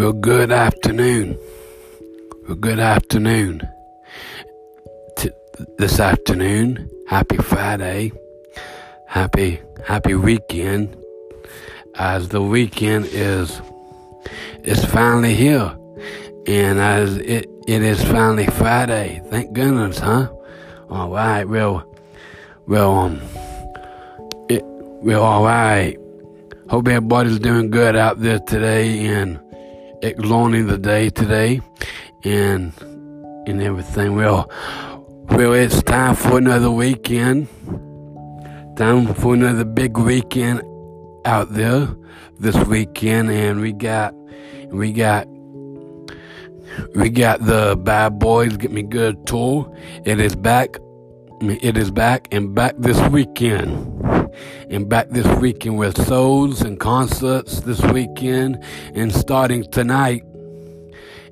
Well, good afternoon. Well, good afternoon. T- this afternoon, happy Friday. Happy, happy weekend. As the weekend is, is finally here. And as it, it is finally Friday. Thank goodness, huh? All right. Well, well, um, it, well, all right. Hope everybody's doing good out there today and exploring the day today and and everything. Well, well, it's time for another weekend. Time for another big weekend out there this weekend, and we got we got we got the Bad Boys Get Me Good tour. It is back. It is back and back this weekend and back this weekend with shows and concerts this weekend and starting tonight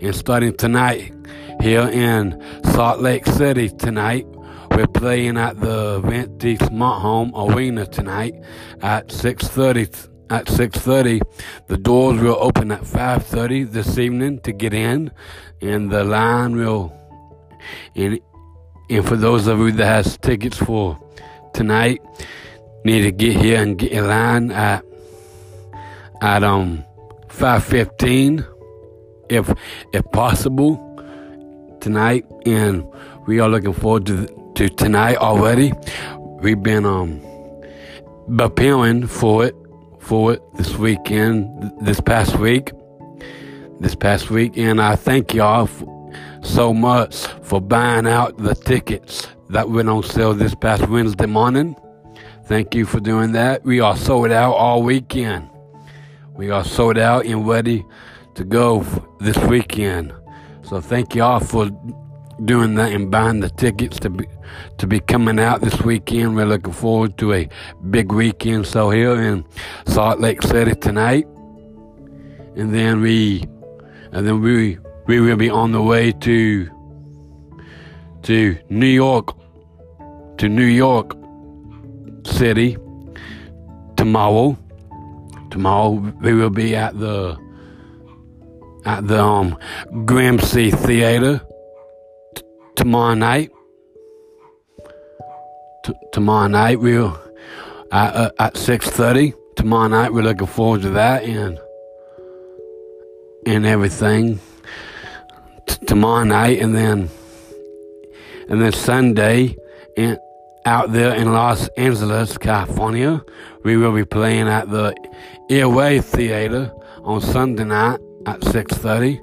and starting tonight here in Salt Lake City tonight. We're playing at the Vivint Smart Home Arena tonight at 6:30 at 6:30 the doors will open at 5:30 this evening to get in and the line will and and for those of you that has tickets for tonight need to get here and get in line at at um 5:15 if if possible tonight and we are looking forward to to tonight already. We've been um preparing for it for it this weekend this past week this past week and I thank y'all so much for buying out the tickets that went on sale this past Wednesday morning Thank you for doing that. We are sold out all weekend. We are sold out and ready to go this weekend. So thank y'all for doing that and buying the tickets to be to be coming out this weekend. We're looking forward to a big weekend. So here in Salt Lake City tonight, and then we and then we we will be on the way to to New York to New York City tomorrow. Tomorrow we will be at the at the um, Gramercy Theater t- tomorrow night. T- tomorrow night we'll at, uh, at six thirty. Tomorrow night we're looking forward to that and and everything. T- tomorrow night and then and then Sunday and out there in Los Angeles, California. We will be playing at the El Rey Theater on Sunday night at 6:30.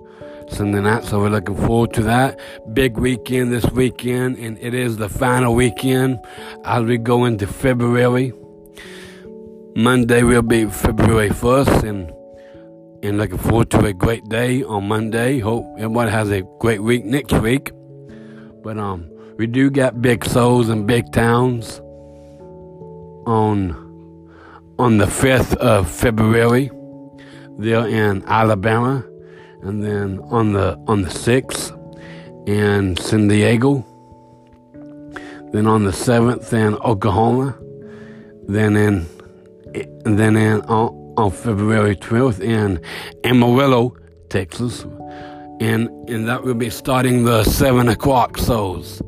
Sunday night, so we're looking forward to that big weekend this weekend, and it is the final weekend as we go into February. Monday will be February 1st, and and looking forward to a great day on Monday. Hope everybody has a great week next week. But um, we do got big souls in big towns on on the 5th of February. They're in Alabama and then on the on the 6th in San Diego. Then on the 7th in Oklahoma. Then in then in on, on February 12th in Amarillo, Texas. And and that will be starting the 7 o'clock shows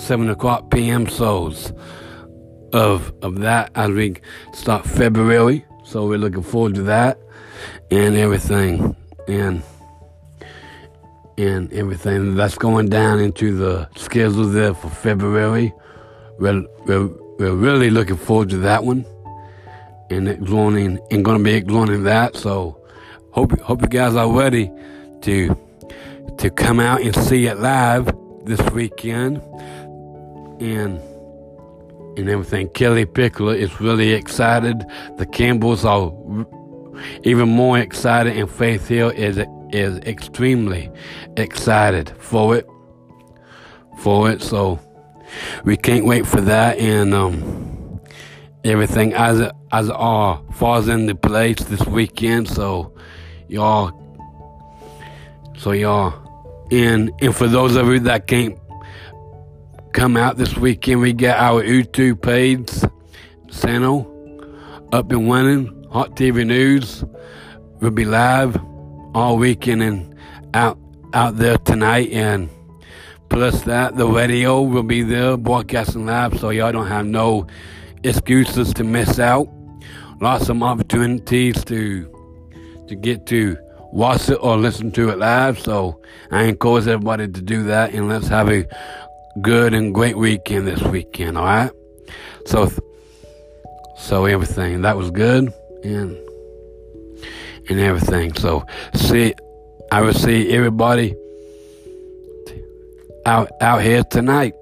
7 o'clock p.m. shows of of that as we start February. So we're looking forward to that and everything and and everything that's going down into the schedule there for February. We're, we're, we're really looking forward to that one and exploring and going to be exploring that. So hope hope you guys are ready to to come out and see it live this weekend and and everything. Kellie Pickler is really excited. The Campbells are even more excited, and Faith Hill is is extremely excited for it. For it, so we can't wait for that, and um, everything as as all falls into place this weekend. So y'all, so y'all, and and for those of you that can't come out this weekend. We got our YouTube page, Sano, up and running. Hot TV News will be live all weekend and out out there tonight and plus that the radio will be there broadcasting live so y'all don't have no excuses to miss out lots of opportunities to to get to watch it or listen to it live so i encourage everybody to do that and let's have a good and great weekend this weekend all right so so everything that was good and and everything so see I will see everybody out out here tonight.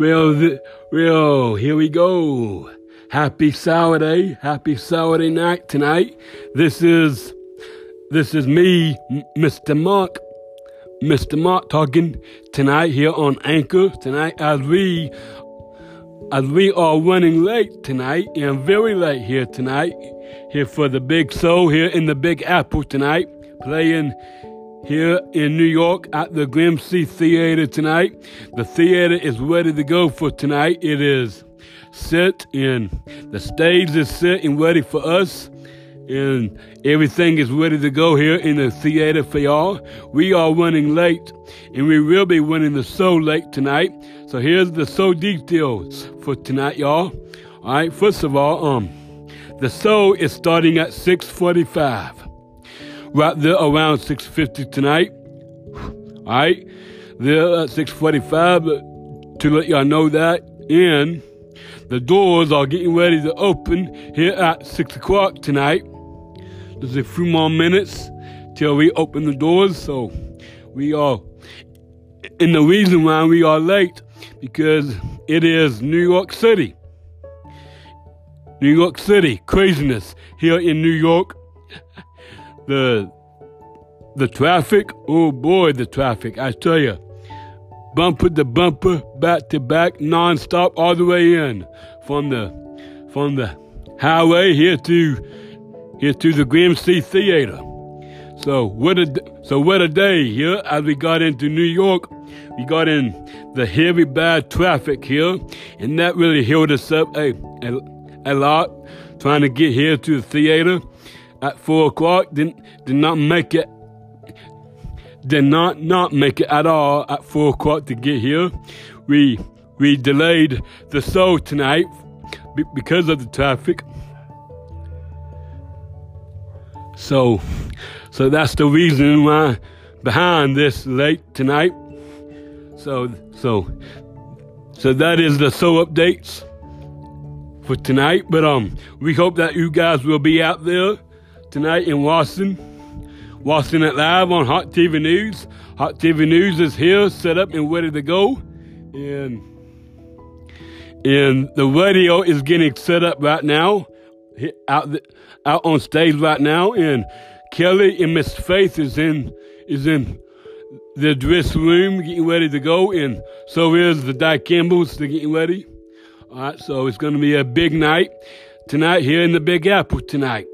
Well, th- well, here we go. Happy Saturday, happy Saturday night tonight. This is, this is me, Mr. Mark, Mr. Mark talking tonight here on Anchor tonight as we as we are running late tonight and very late here tonight here for the big show here in the Big Apple tonight playing here in New York at the Gramercy Theater tonight. The theater is ready to go for tonight. It is set and the stage is set and ready for us and everything is ready to go here in the theater for y'all. We are running late, and we will be running the show late tonight. So here's the show details for tonight, y'all. All right, first of all, um, the show is starting at 6:45, right there around 6:50 tonight. All right, there at 6:45 to let y'all know that, and the doors are getting ready to open here at 6 o'clock tonight. There's a few more minutes till we open the doors, so we are. And the reason why we are late because it is New York City. New York City craziness here in New York. the the traffic, oh boy, the traffic! I tell you, bumper to bumper, back to back, nonstop, all the way in from the from the highway here to here to the Gramercy Theater. So what a so what a day here as we got into New York. We got in the heavy bad traffic here, and that really held us up a, a, a lot. Trying to get here to the theater at four o'clock didn't did not make it. Did not not make it at all at four o'clock to get here. We we delayed the show tonight because of the traffic. So, so that's the reason why behind this late tonight. So, so, so that is the show updates for tonight. But um, we hope that you guys will be out there tonight in Washington, watching it live on Hot TV News. Hot TV News is here, set up and ready to go, and and the radio is getting set up right now out the, out on stage right now, and Kellie and Miss Faith is in is in the dress room getting ready to go, and so is the Di Campbells. They're getting ready. All right, so it's going to be a big night tonight here in the Big Apple tonight.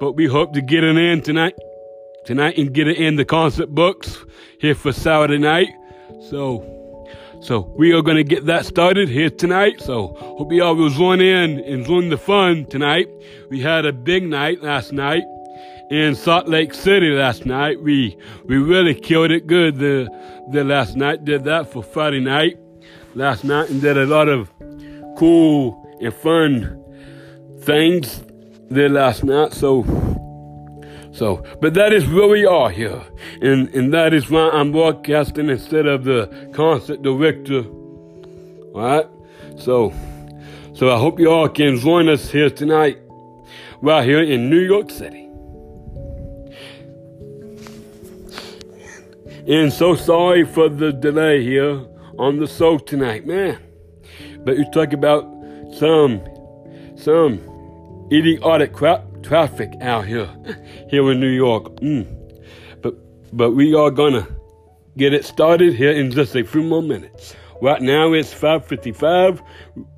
But we hope to get it in tonight, tonight, and get it in the concert books here for Saturday night. So. So we are to get that started here tonight. So hope you all will join in and join the fun tonight. We had a big night last night in Salt Lake City last night. We we really killed it good the the last night. Did that for Friday night last night and did a lot of cool and fun things there last night. So so, but that is where we are here. And, and that is why I'm broadcasting instead of the concert director. All right? So, so I hope you all can join us here tonight, right here in New York City. And so sorry for the delay here on the show tonight, man. But you talk about some, some idiotic crap traffic out here, here in New York. Mm. But but we are gonna get it started here in just a few more minutes. Right now it's 5:55,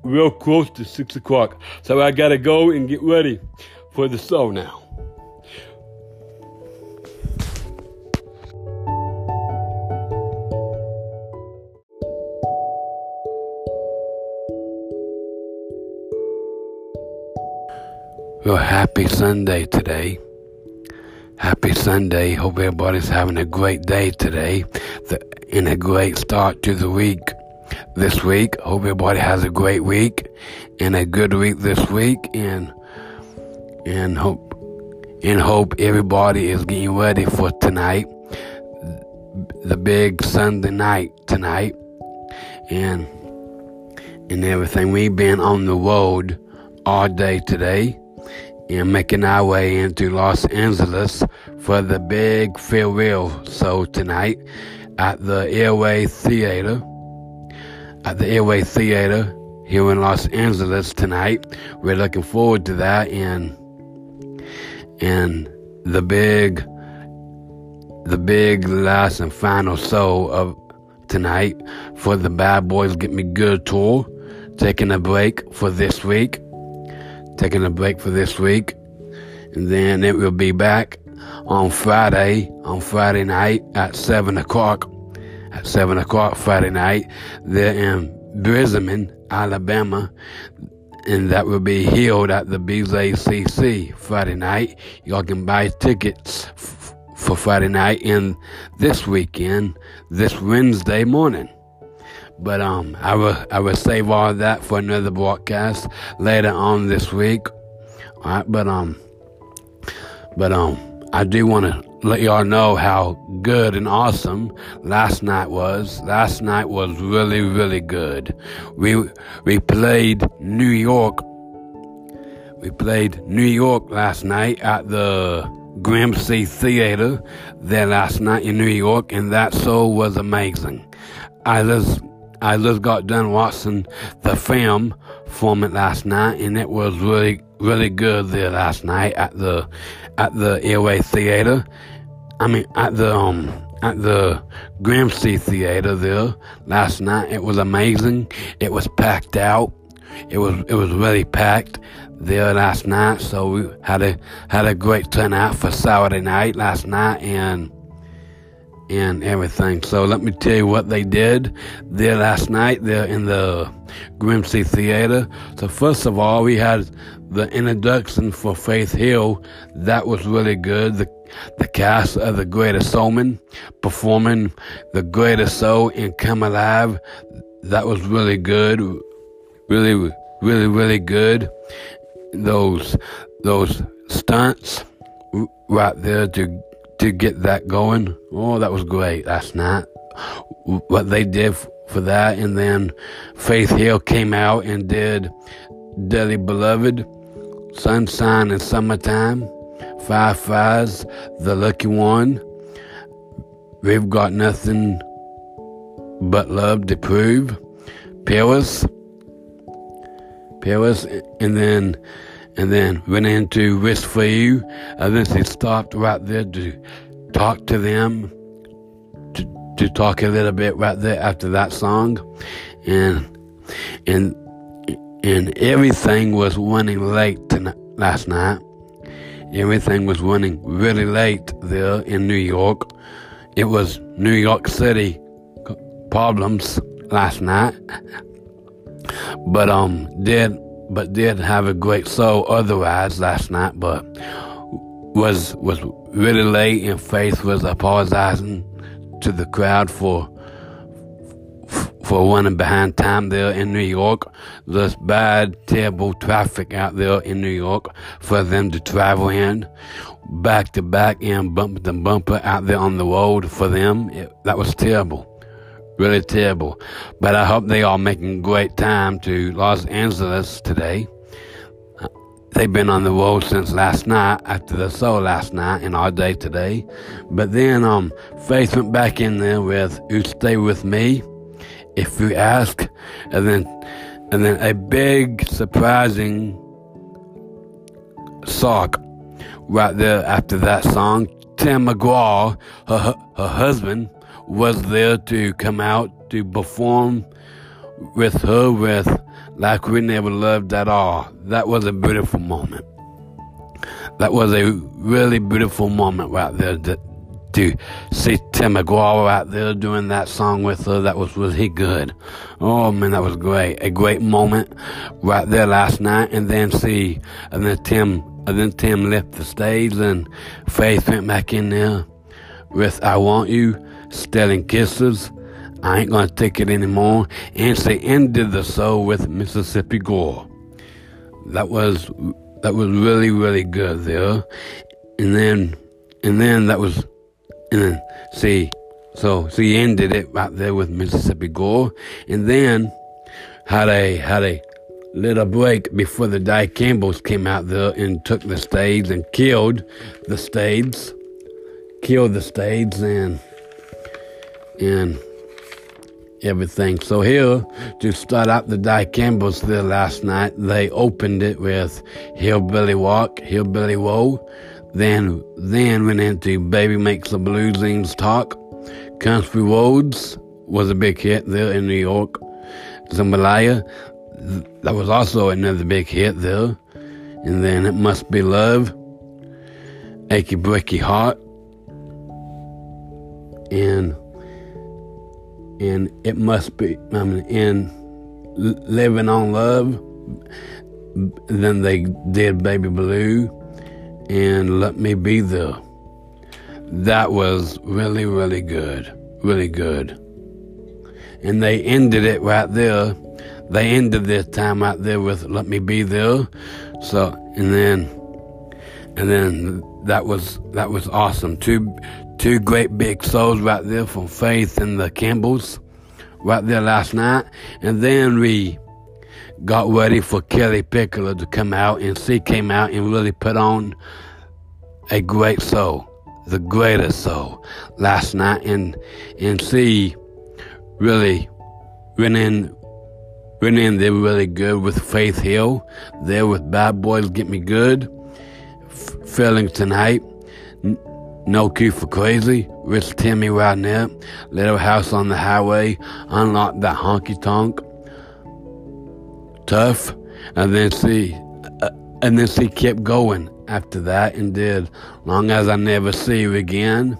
real close to six o'clock. So I gotta go and get ready for the show now. Well, happy Sunday today. Happy Sunday. Hope everybody's having a great day today and a great start to the week this week. Hope everybody has a great week and a good week this week and and hope and hope everybody is getting ready for tonight the big Sunday night tonight and and everything. We've been on the road all day today and making our way into Los Angeles for the big farewell show tonight at the El Rey Theater. At the El Rey Theater here in Los Angeles tonight. We're looking forward to that and and the big the big last and final show of tonight for the Bad Boys Get Me Good tour. Taking a break for this week. Taking a break for this week. And then it will be back on Friday, on Friday night at 7 o'clock. At 7 o'clock Friday night. There in Brisbane, Alabama. And that will be held at the BZCC Friday night. Y'all can buy tickets for Friday night and this weekend, this Wednesday morning. But um, I will I will save all that for another broadcast later on this week. All right, but um, but um, I do want to let y'all know how good and awesome last night was. Last night was really really good. We we played New York. We played New York last night at the Gramercy Theater there last night in New York, and that show was amazing. I just I just got done watching the film from it last night, and it was really really good there last night at the at the El Rey Theater. I mean at the um at the Gramercy Theater there last night. It was amazing. It was packed out. It was it was really packed there last night, so we had a had a great turnout for Saturday night last night and and everything. So let me tell you what they did there last night there in the Gramercy Theater. So first of all, we had the introduction for Faith Hill. That was really good. The the cast of The Greatest Showman performing The Greatest Soul and Come Alive. That was really good. Really, really, really good those those stunts right there to to get that going. Oh, that was great last night. What they did for that, and then Faith Hill came out and did Dearly Beloved, Sunshine and Summertime, Five Fives, The Lucky One. We've got nothing but love to prove. Pillars. Paris, and then and then went into Wish for You, and then she stopped right there to talk to them, to, to talk a little bit right there after that song, and and and everything was running late tonight, last night. Everything was running really late there in New York. It was New York City problems last night but um did but did have a great show otherwise last night but was was really late and Faith was apologizing to the crowd for for running behind time there in New York. There's bad, terrible traffic out there in New York for them to travel in, back to back and bumper to bumper out there on the road for them. It, that was terrible really terrible. But I hope they are making great time to Los Angeles today. They've been on the road since last night, after the show last night, and all day today. But then um, Faith went back in there with "You Stay With Me," if you ask, and then and then a big surprising sock right there after that song. Tim McGraw, her her husband, was there to come out to perform with her with like we never loved at all. That was a beautiful moment. That was a really beautiful moment right there to, to see Tim McGraw out there doing that song with her. That was really good. Oh man, that was great. A great moment right there last night. And then see, and then Tim and then Tim left the stage and Faith went back in there with I Want You, Stealing Kisses. I ain't gonna take it anymore. And she ended the show with Mississippi Girl. That was that was really, really good there. And then and then that was and then see so she ended it right there with Mississippi Girl. And then had a had a little break before the Die Campbells came out there and took the stage and killed the stage, killed the stage and and everything. So here to start out the Die Campbells there last night, they opened it with Hillbilly Walk, Hillbilly Woe. Then then went into Baby Makes the Blue Jeans Talk. Country Roads was a big hit there in New York. Jambalaya, that was also another big hit there. And then It Must Be Love, Achy Breaky Heart, and and It Must Be, I mean, and Living on Love. Then they did Baby Blue and Let Me Be There. That was really, really good. Really good. And they ended it right there they ended their time out there with "Let Me Be There," so and then and then that was that was awesome. Two two great big souls right there from Faith and the Campbells, right there last night, and then we got ready for Kellie Pickler to come out, and she came out and really put on a great soul, the greatest soul last night, and and she really went in Went in there really good with Faith Hill. There with Bad Boys Get Me Good. F- Feeling Tonight. No Cue for Crazy. Rich Timmy now. Little House on the Highway. Unlock that honky tonk. Tough. And then see, uh, and then she kept going after that and did Long as I Never See You Again.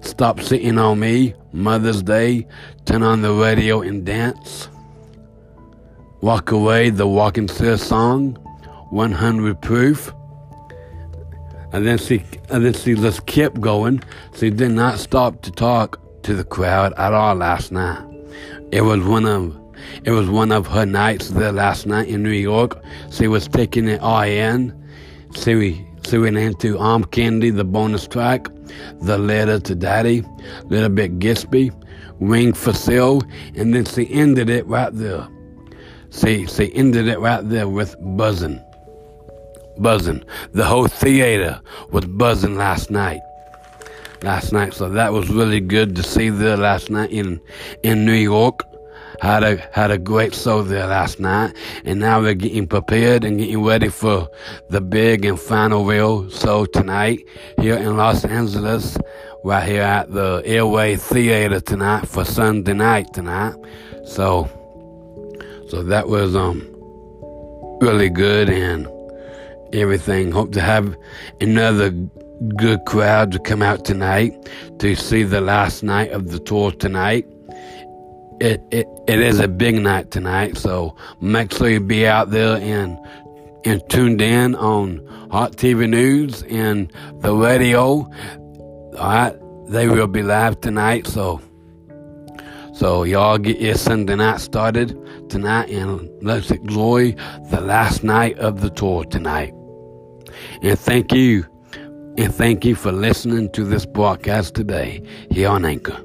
Stop Sitting on Me. Mother's Day. Turn on the radio and dance. Walk Away, the Walking Still song, 100 Proof. And then she, and then she just kept going. She did not stop to talk to the crowd at all last night. It was one of, it was one of her nights there last night in New York. She was taking it all in. She, she went into Arm Candy, the bonus track, The Letter to Daddy, Little Bit Gypsy, Wing for Sale, and then she ended it right there. She, they ended it right there with buzzing. Buzzing. The whole theater was buzzing last night. Last night. So that was really good to see there last night in in New York. Had a had a great show there last night, and now they're getting prepared and getting ready for the big and final real show tonight here in Los Angeles, right here at the El Rey Theater tonight for Sunday night tonight. So so that was um really good and everything. Hope to have another good crowd to come out tonight to see the last night of the tour tonight. It, it it is a big night tonight, so make sure you be out there and and tuned in on Hot TV News and the radio. All right, they will be live tonight, so so y'all get your Sunday night started tonight and let's enjoy the last night of the tour tonight. And thank you. And thank you for listening to this broadcast today here on Anchor.